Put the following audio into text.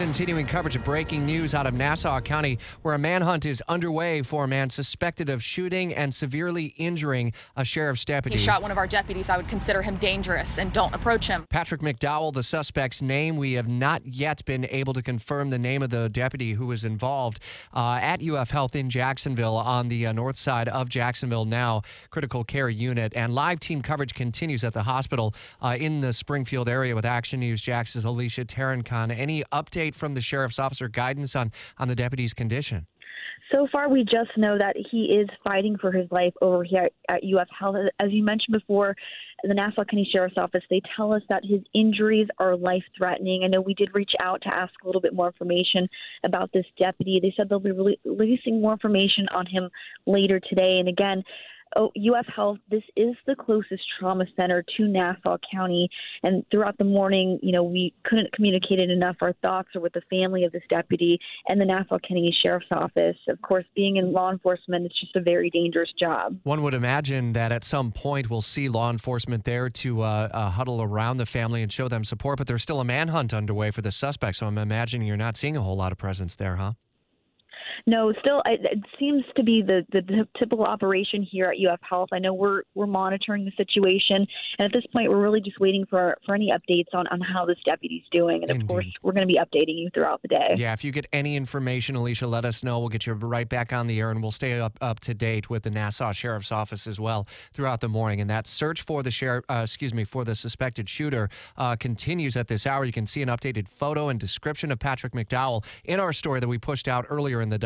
Continuing coverage of breaking news out of Nassau County, where a manhunt is underway for a man suspected of shooting and severely injuring a sheriff's deputy. He shot one of our deputies. I would consider him dangerous and don't approach him. Patrick McDowell, the suspect's name. We have not yet been able to confirm the name of the deputy who was involved uh, at UF Health in Jacksonville on the uh, north side of Jacksonville now, critical care unit. And live team coverage continues at the hospital uh, in the Springfield area with Action News Jax's Alicia Tarancon. Any update from the sheriff's officer guidance on, on the deputy's condition? So far, we just know that he is fighting for his life over here at UF Health. As you mentioned before, the Nassau County Sheriff's Office, they tell us that his injuries are life threatening. I know we did reach out to ask a little bit more information about this deputy. They said they'll be releasing more information on him later today. And again, oh, UF Health, this is the closest trauma center to Nassau County. And throughout the morning, you know, we couldn't communicate it enough our thoughts are with the family of this deputy and the Nassau County Sheriff's Office. Of course, being in law enforcement, it's just a very dangerous job. One would imagine that at some point we'll see law enforcement there to uh, uh, huddle around the family and show them support, but there's still a manhunt underway for the suspect. So I'm imagining you're not seeing a whole lot of presence there, huh? No, still, it seems to be the, the typical operation here at UF Health. I know we're we're monitoring the situation, and at this point, we're really just waiting for for any updates on on how this deputy's doing. And of Indeed. course, we're going to be updating you throughout the day. Yeah, if you get any information, Alicia, let us know. We'll get you right back on the air, and we'll stay up up to date with the Nassau Sheriff's Office as well throughout the morning. And that search for the sheriff, uh, excuse me, for the suspected shooter uh, continues at this hour. You can see an updated photo and description of Patrick McDowell in our story that we pushed out earlier in the